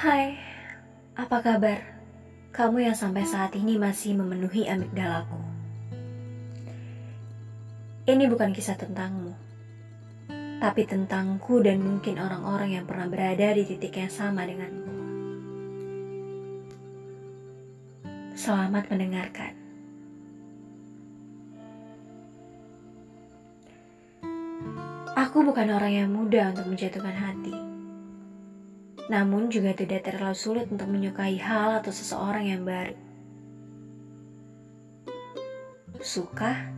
Hai, apa kabar? Kamu yang sampai saat ini masih memenuhi amigdalaku. Ini bukan kisah tentangmu, tapi tentangku dan mungkin orang-orang yang pernah berada di titik yang sama denganku. Selamat mendengarkan. Aku bukan orang yang mudah untuk menjatuhkan hati. Namun juga tidak terlalu sulit untuk menyukai hal atau seseorang yang baru. Suka?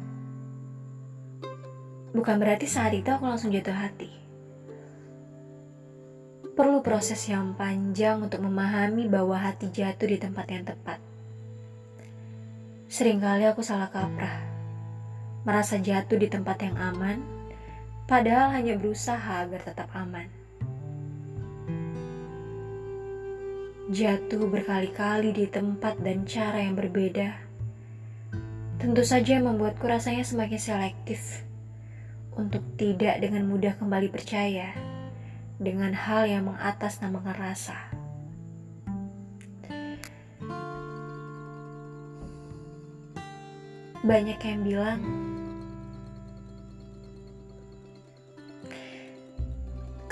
Bukan berarti saat itu aku langsung jatuh hati. Perlu proses yang panjang untuk memahami bahwa hati jatuh di tempat yang tepat. Seringkali aku salah kaprah, merasa jatuh di tempat yang aman, padahal hanya berusaha agar tetap aman. Jatuh berkali-kali di tempat dan cara yang berbeda, tentu saja membuatku rasanya semakin selektif untuk tidak dengan mudah kembali percaya dengan hal yang mengatasnamakan rasa. Banyak yang bilang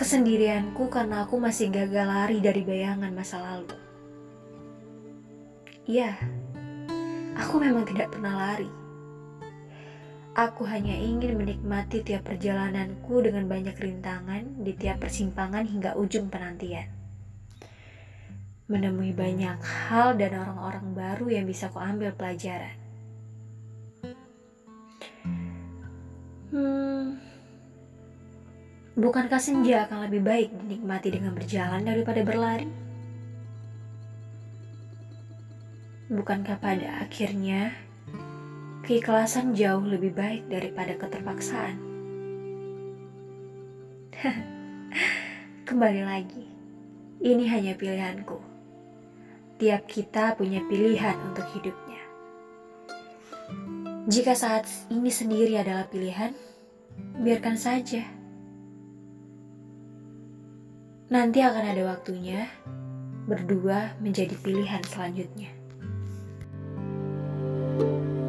kesendirianku karena aku masih gagal lari dari bayangan masa lalu. Iya, aku memang tidak pernah lari. Aku hanya ingin menikmati tiap perjalananku dengan banyak rintangan di tiap persimpangan hingga ujung penantian. Menemui banyak hal dan orang-orang baru yang bisa kuambil pelajaran. Bukankah senja akan lebih baik dinikmati dengan berjalan daripada berlari? Bukankah pada akhirnya keikhlasan jauh lebih baik daripada keterpaksaan? Kembali lagi, ini hanya pilihanku. Tiap kita punya pilihan untuk hidupnya. Jika saat ini sendiri adalah pilihan, biarkan saja. Nanti akan ada waktunya berdua menjadi pilihan selanjutnya. thank you